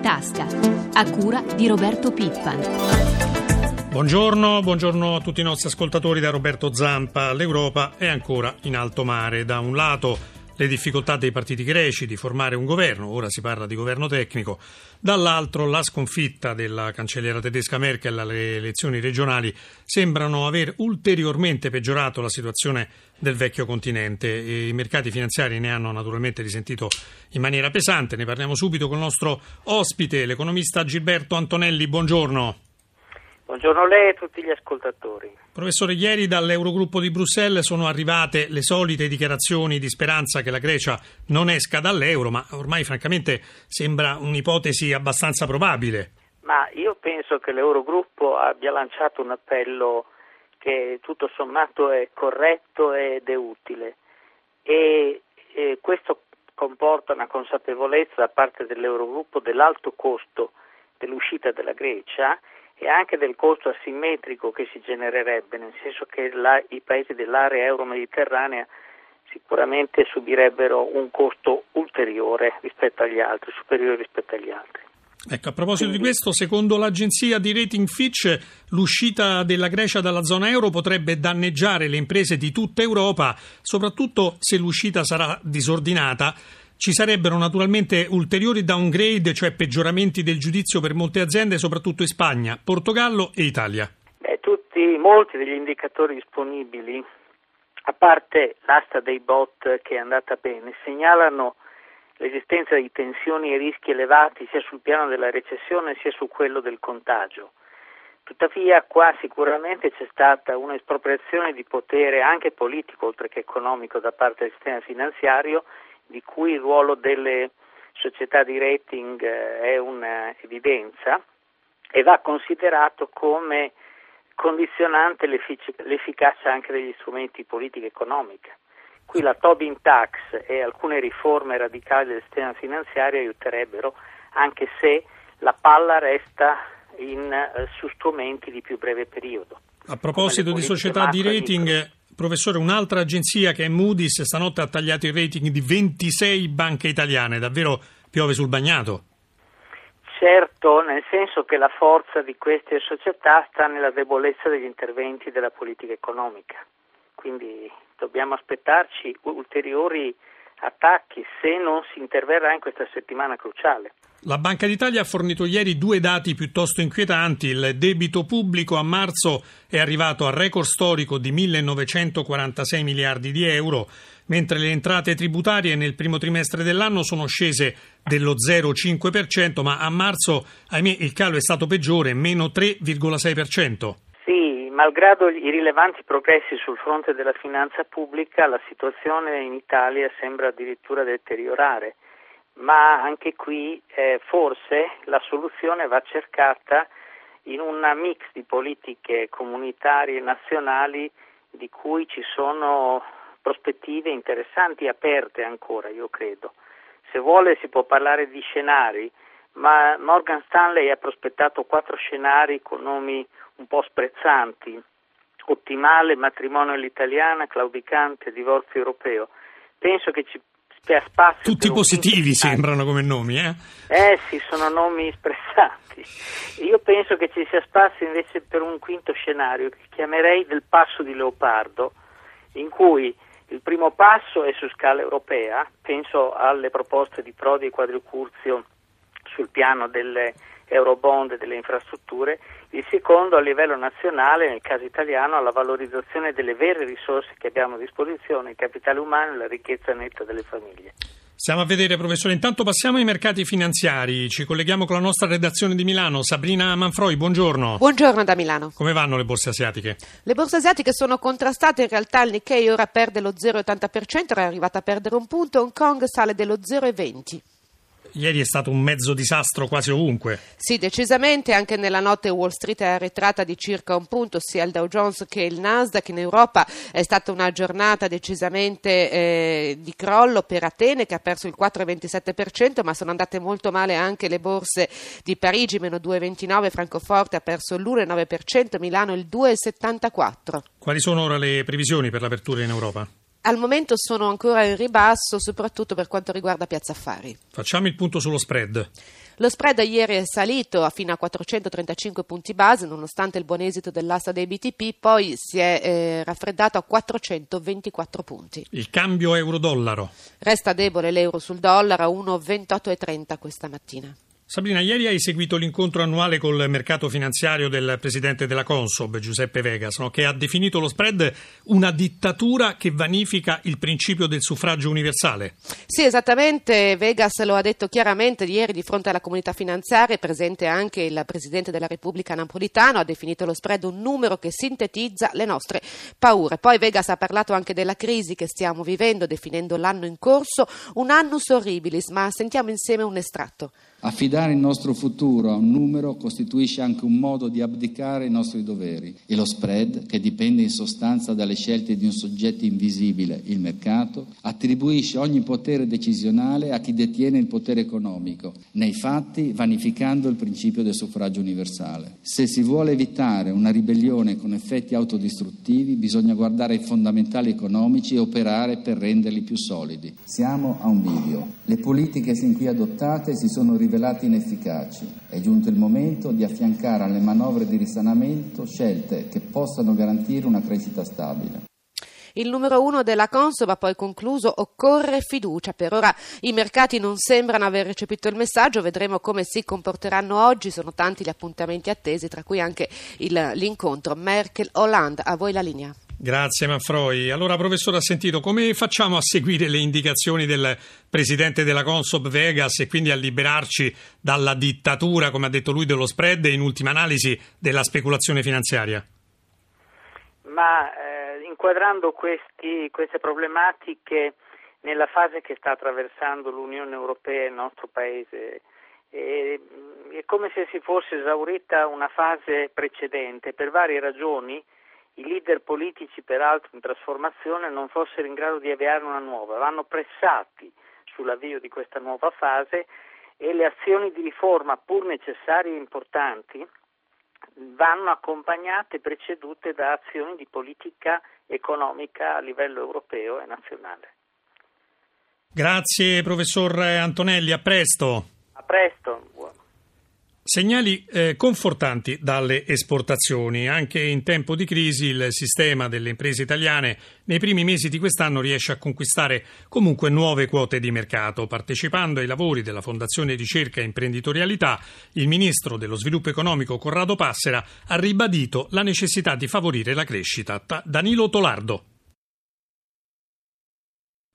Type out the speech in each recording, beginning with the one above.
tasca, a cura di Roberto Pippan. Buongiorno, buongiorno a tutti i nostri ascoltatori da Roberto Zampa. L'Europa è ancora in alto mare. Da un lato le difficoltà dei partiti greci di formare un governo, ora si parla di governo tecnico, dall'altro la sconfitta della cancelliera tedesca Merkel alle elezioni regionali sembrano aver ulteriormente peggiorato la situazione del vecchio continente e i mercati finanziari ne hanno naturalmente risentito in maniera pesante. Ne parliamo subito con il nostro ospite, l'economista Gilberto Antonelli. Buongiorno. Buongiorno a lei e a tutti gli ascoltatori. Professore, ieri dall'Eurogruppo di Bruxelles sono arrivate le solite dichiarazioni di speranza che la Grecia non esca dall'euro, ma ormai francamente sembra un'ipotesi abbastanza probabile. Ma io penso che l'Eurogruppo abbia lanciato un appello che tutto sommato è corretto ed è utile e, e questo comporta una consapevolezza da parte dell'Eurogruppo dell'alto costo dell'uscita della Grecia e anche del costo asimmetrico che si genererebbe, nel senso che la, i paesi dell'area euro-mediterranea sicuramente subirebbero un costo ulteriore rispetto agli altri, superiore rispetto agli altri. Ecco, a proposito di questo, secondo l'agenzia di rating Fitch, l'uscita della Grecia dalla zona euro potrebbe danneggiare le imprese di tutta Europa, soprattutto se l'uscita sarà disordinata. Ci sarebbero naturalmente ulteriori downgrade, cioè peggioramenti del giudizio per molte aziende, soprattutto in Spagna, Portogallo e Italia. Beh, tutti, molti degli indicatori disponibili, a parte l'asta dei bot che è andata bene, segnalano l'esistenza di tensioni e rischi elevati sia sul piano della recessione sia su quello del contagio. Tuttavia qua sicuramente c'è stata un'espropriazione di potere anche politico oltre che economico da parte del sistema finanziario di cui il ruolo delle società di rating eh, è un'evidenza e va considerato come condizionante l'effic- l'efficacia anche degli strumenti politica economica. Qui la Tobin tax e alcune riforme radicali del sistema finanziario aiuterebbero, anche se la palla resta in, eh, su strumenti di più breve periodo. A proposito di società di rating, Professore, un'altra agenzia che è Moody's stanotte ha tagliato il rating di 26 banche italiane, davvero piove sul bagnato? Certo, nel senso che la forza di queste società sta nella debolezza degli interventi della politica economica, quindi dobbiamo aspettarci ulteriori attacchi se non si interverrà in questa settimana cruciale. La Banca d'Italia ha fornito ieri due dati piuttosto inquietanti. Il debito pubblico a marzo è arrivato al record storico di 1946 miliardi di euro, mentre le entrate tributarie nel primo trimestre dell'anno sono scese dello 0,5%, ma a marzo, ahimè, il calo è stato peggiore, meno 3,6%. Sì, malgrado i rilevanti progressi sul fronte della finanza pubblica, la situazione in Italia sembra addirittura deteriorare ma anche qui eh, forse la soluzione va cercata in un mix di politiche comunitarie e nazionali di cui ci sono prospettive interessanti e aperte ancora, io credo. Se vuole si può parlare di scenari, ma Morgan Stanley ha prospettato quattro scenari con nomi un po' sprezzanti. Ottimale, matrimonio all'italiana, claudicante, divorzio europeo. Penso che ci c'è spazio. Tutti positivi sembrano come nomi, eh? Eh sì, sono nomi espressanti. Io penso che ci sia spazio invece per un quinto scenario che chiamerei del passo di leopardo, in cui il primo passo è su scala europea, penso alle proposte di Prodi e Quadricurzio sul piano delle eurobond e delle infrastrutture, il secondo a livello nazionale, nel caso italiano, alla valorizzazione delle vere risorse che abbiamo a disposizione, il capitale umano e la ricchezza netta delle famiglie. Stiamo a vedere, professore. Intanto passiamo ai mercati finanziari. Ci colleghiamo con la nostra redazione di Milano. Sabrina Manfroi, buongiorno. Buongiorno da Milano. Come vanno le borse asiatiche? Le borse asiatiche sono contrastate. In realtà il Nikkei ora perde lo 0,80%, era arrivata a perdere un punto. Hong Kong sale dello 0,20%. Ieri è stato un mezzo disastro quasi ovunque. Sì, decisamente. Anche nella notte Wall Street è arretrata di circa un punto, sia il Dow Jones che il Nasdaq. In Europa è stata una giornata decisamente eh, di crollo per Atene che ha perso il 4,27%, ma sono andate molto male anche le borse di Parigi, meno 2,29%, Francoforte ha perso l'1,9%, Milano il 2,74%. Quali sono ora le previsioni per l'apertura in Europa? Al momento sono ancora in ribasso, soprattutto per quanto riguarda Piazza Affari. Facciamo il punto sullo spread. Lo spread ieri è salito a fino a 435 punti base, nonostante il buon esito dell'asta dei BTP, poi si è eh, raffreddato a 424 punti. Il cambio euro-dollaro. Resta debole l'euro sul dollaro a 1,2830 questa mattina. Sabrina, ieri hai seguito l'incontro annuale col mercato finanziario del presidente della Consob, Giuseppe Vegas, no? che ha definito lo spread una dittatura che vanifica il principio del suffragio universale. Sì, esattamente. Vegas lo ha detto chiaramente ieri di fronte alla comunità finanziaria, presente anche il presidente della Repubblica Napolitano, ha definito lo spread un numero che sintetizza le nostre paure. Poi Vegas ha parlato anche della crisi che stiamo vivendo, definendo l'anno in corso un annus horribilis, ma sentiamo insieme un estratto. Affidare il nostro futuro a un numero costituisce anche un modo di abdicare i nostri doveri e lo spread, che dipende in sostanza dalle scelte di un soggetto invisibile, il mercato, attribuisce ogni potere decisionale a chi detiene il potere economico, nei fatti vanificando il principio del suffragio universale. Se si vuole evitare una ribellione con effetti autodistruttivi, bisogna guardare ai fondamentali economici e operare per renderli più solidi. Siamo a un bivio. Le politiche sin qui adottate si sono rivelate rivelati inefficaci. È giunto il momento di affiancare alle manovre di risanamento scelte che possano garantire una crescita stabile. Il numero uno della Consob ha poi concluso occorre fiducia. Per ora i mercati non sembrano aver recepito il messaggio, vedremo come si comporteranno oggi. Sono tanti gli appuntamenti attesi, tra cui anche il, l'incontro Merkel-Hollande. A voi la linea. Grazie Manfroi. Allora, professore, ha sentito come facciamo a seguire le indicazioni del presidente della Consob Vegas e quindi a liberarci dalla dittatura, come ha detto lui, dello spread e in ultima analisi della speculazione finanziaria? Ma eh, inquadrando questi, queste problematiche nella fase che sta attraversando l'Unione Europea e il nostro Paese, è, è come se si fosse esaurita una fase precedente per varie ragioni i leader politici, peraltro in trasformazione, non fossero in grado di avviare una nuova, vanno pressati sull'avvio di questa nuova fase e le azioni di riforma, pur necessarie e importanti, vanno accompagnate e precedute da azioni di politica economica a livello europeo e nazionale. Grazie professor Antonelli, a presto. A presto. Segnali eh, confortanti dalle esportazioni. Anche in tempo di crisi il sistema delle imprese italiane nei primi mesi di quest'anno riesce a conquistare comunque nuove quote di mercato. Partecipando ai lavori della Fondazione Ricerca e Imprenditorialità, il ministro dello Sviluppo Economico Corrado Passera ha ribadito la necessità di favorire la crescita. Danilo Tolardo.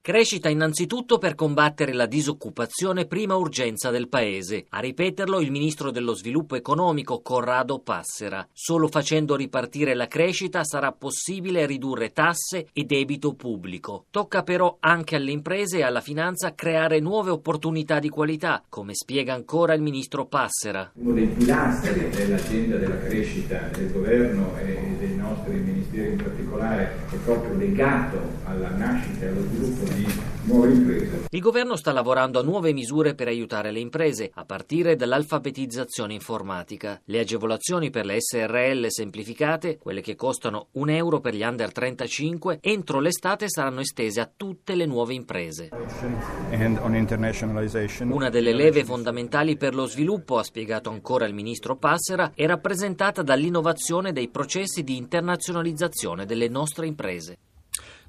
Crescita innanzitutto per combattere la disoccupazione, prima urgenza del Paese. A ripeterlo il ministro dello sviluppo economico Corrado Passera. Solo facendo ripartire la crescita sarà possibile ridurre tasse e debito pubblico. Tocca però anche alle imprese e alla finanza creare nuove opportunità di qualità, come spiega ancora il ministro Passera. Uno dei pilastri dell'agenda della crescita del governo e dei nostri ministeri in particolare è proprio legato alla nascita e allo sviluppo di nuove imprese. Il governo sta lavorando a nuove misure per aiutare le imprese, a partire dall'alfabetizzazione informatica. Le agevolazioni per le SRL semplificate, quelle che costano un euro per gli under 35, entro l'estate saranno estese a tutte le nuove imprese. Una delle leve fondamentali per lo sviluppo, ha spiegato ancora il ministro Passera, è rappresentata dall'innovazione dei processi di internazionalizzazione delle nostre imprese.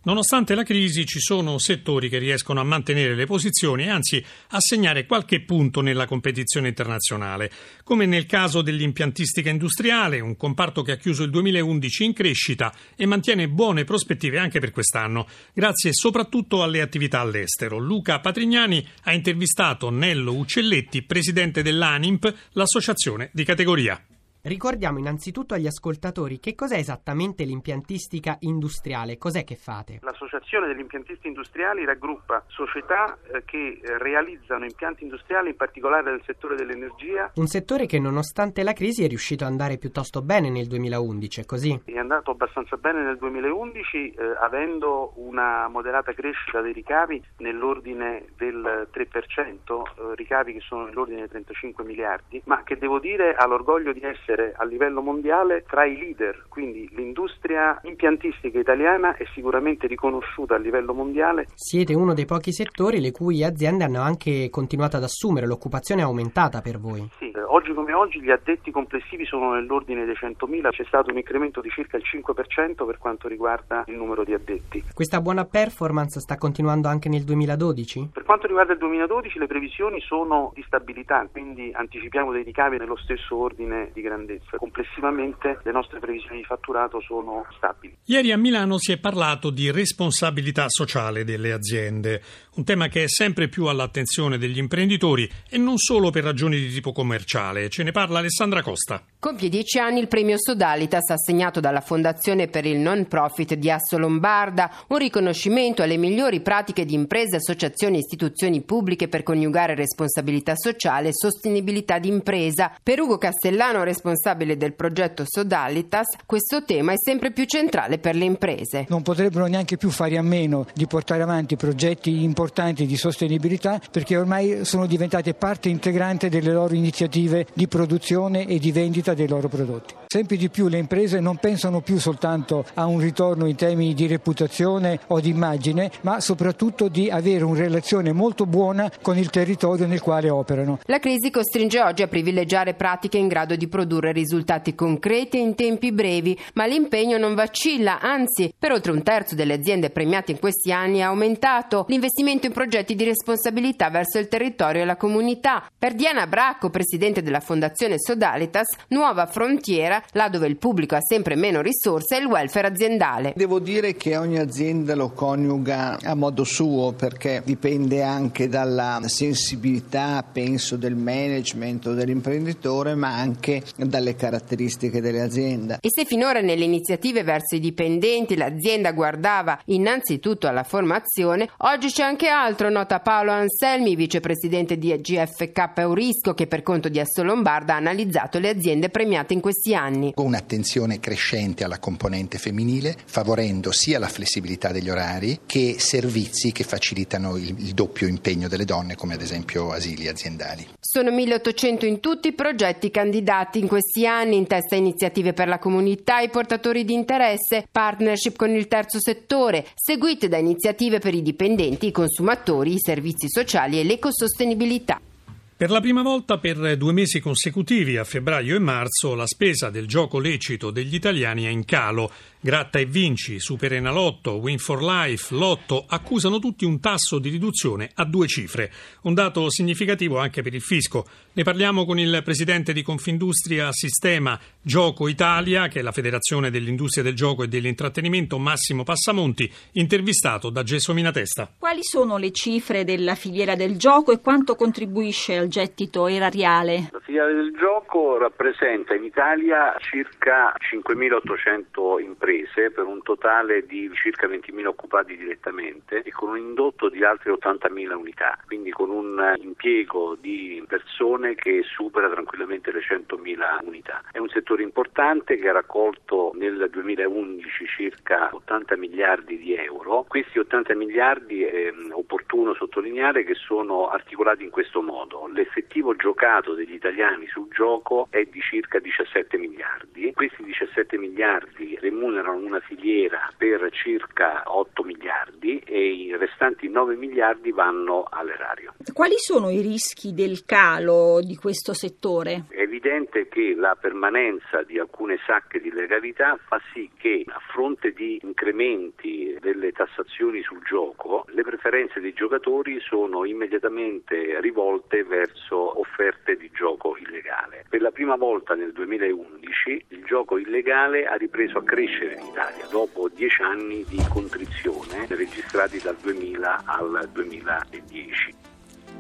Nonostante la crisi ci sono settori che riescono a mantenere le posizioni e anzi a segnare qualche punto nella competizione internazionale, come nel caso dell'impiantistica industriale, un comparto che ha chiuso il 2011 in crescita e mantiene buone prospettive anche per quest'anno, grazie soprattutto alle attività all'estero. Luca Patrignani ha intervistato Nello Uccelletti, presidente dell'ANIMP, l'associazione di categoria. Ricordiamo innanzitutto agli ascoltatori che cos'è esattamente l'impiantistica industriale, cos'è che fate? L'Associazione degli impiantisti industriali raggruppa società eh, che eh, realizzano impianti industriali in particolare nel settore dell'energia. Un settore che nonostante la crisi è riuscito ad andare piuttosto bene nel 2011, è così? È andato abbastanza bene nel 2011 eh, avendo una moderata crescita dei ricavi nell'ordine del 3%, eh, ricavi che sono nell'ordine dei 35 miliardi, ma che devo dire ha l'orgoglio di essere mettere a livello mondiale tra i leader, quindi l'industria impiantistica italiana è sicuramente riconosciuta a livello mondiale. Siete uno dei pochi settori le cui aziende hanno anche continuato ad assumere, l'occupazione è aumentata per voi. Sì, eh, oggi come oggi gli addetti complessivi sono nell'ordine dei 100.000, c'è stato un incremento di circa il 5% per quanto riguarda il numero di addetti. Questa buona performance sta continuando anche nel 2012? Per quanto riguarda il 2012 le previsioni sono di stabilità, quindi anticipiamo dei ricavi nello stesso ordine di grandezza. Complessivamente le nostre previsioni di fatturato sono stabili. Ieri a Milano si è parlato di responsabilità sociale delle aziende, un tema che è sempre più all'attenzione degli imprenditori e non solo per ragioni di tipo commerciale. Ce ne parla Alessandra Costa. Compie dieci anni il premio Sodalitas assegnato dalla Fondazione per il Non Profit di Asso Lombarda, un riconoscimento alle migliori pratiche di imprese, associazioni e istituzioni pubbliche per coniugare responsabilità sociale e sostenibilità d'impresa. Per Ugo Castellano, responsabile del progetto Sodalitas, questo tema è sempre più centrale per le imprese. Non potrebbero neanche più fare a meno di portare avanti progetti importanti di sostenibilità perché ormai sono diventate parte integrante delle loro iniziative di produzione e di vendita dei loro prodotti. Sempre di più le imprese non pensano più soltanto a un ritorno in termini di reputazione o di immagine, ma soprattutto di avere una relazione molto buona con il territorio nel quale operano. La crisi costringe oggi a privilegiare pratiche in grado di produrre risultati concreti in tempi brevi, ma l'impegno non vacilla, anzi, per oltre un terzo delle aziende premiate in questi anni è aumentato l'investimento in progetti di responsabilità verso il territorio e la comunità. Per Diana Bracco, presidente della Fondazione Sodalitas, nuova frontiera, là dove il pubblico ha sempre meno risorse, è il welfare aziendale. Devo dire che ogni azienda lo coniuga a modo suo perché dipende anche dalla sensibilità, penso, del management o dell'imprenditore, ma anche dalle caratteristiche dell'azienda. E se finora nelle iniziative verso i dipendenti l'azienda guardava innanzitutto alla formazione, oggi c'è anche altro, nota Paolo Anselmi, vicepresidente di GFK Eurisco, che per conto di Asso Lombarda ha analizzato le aziende premiate in questi anni. Un'attenzione crescente alla componente femminile, favorendo sia la flessibilità degli orari che servizi che facilitano il, il doppio impegno delle donne, come ad esempio asili aziendali. Sono 1800 in tutti i progetti candidati in questi anni, in testa iniziative per la comunità, i portatori di interesse, partnership con il terzo settore, seguite da iniziative per i dipendenti, i consumatori, i servizi sociali e l'ecosostenibilità. Per la prima volta per due mesi consecutivi, a febbraio e marzo, la spesa del gioco lecito degli italiani è in calo. Gratta e Vinci, Super Enalotto, Win for Life, Lotto accusano tutti un tasso di riduzione a due cifre. Un dato significativo anche per il fisco. Ne parliamo con il presidente di Confindustria Sistema Gioco Italia, che è la federazione dell'industria del gioco e dell'intrattenimento, Massimo Passamonti, intervistato da Gessomina Testa. Quali sono le cifre della filiera del gioco e quanto contribuisce al gettito erariale? La filiera del gioco rappresenta in Italia circa 5.800 imprese per un totale di circa 20.000 occupati direttamente e con un indotto di altre 80.000 unità, quindi con un impiego di persone che supera tranquillamente le 100.000 unità. È un settore importante che ha raccolto nel 2011 circa 80 miliardi di euro. Questi 80 miliardi è opportuno sottolineare che sono articolati in questo modo. L'effettivo giocato degli italiani sul gioco è di circa 17 miliardi. Questi 17 miliardi remunerano una filiera per circa 8 miliardi e i restanti 9 miliardi vanno all'erario. Quali sono i rischi del calo di questo settore? È evidente che la permanenza di alcune sacche di legalità fa sì che a fronte di incrementi delle tassazioni sul gioco le preferenze dei giocatori sono immediatamente rivolte verso offerte di gioco illegale. Per la prima volta nel 2011 il gioco illegale ha ripreso a crescere in Italia dopo dieci anni di contrizione registrati dal 2000 al 2010.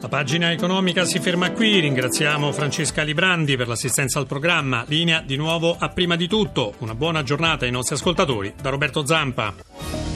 La pagina economica si ferma qui, ringraziamo Francesca Librandi per l'assistenza al programma. Linea di nuovo a prima di tutto. Una buona giornata ai nostri ascoltatori da Roberto Zampa.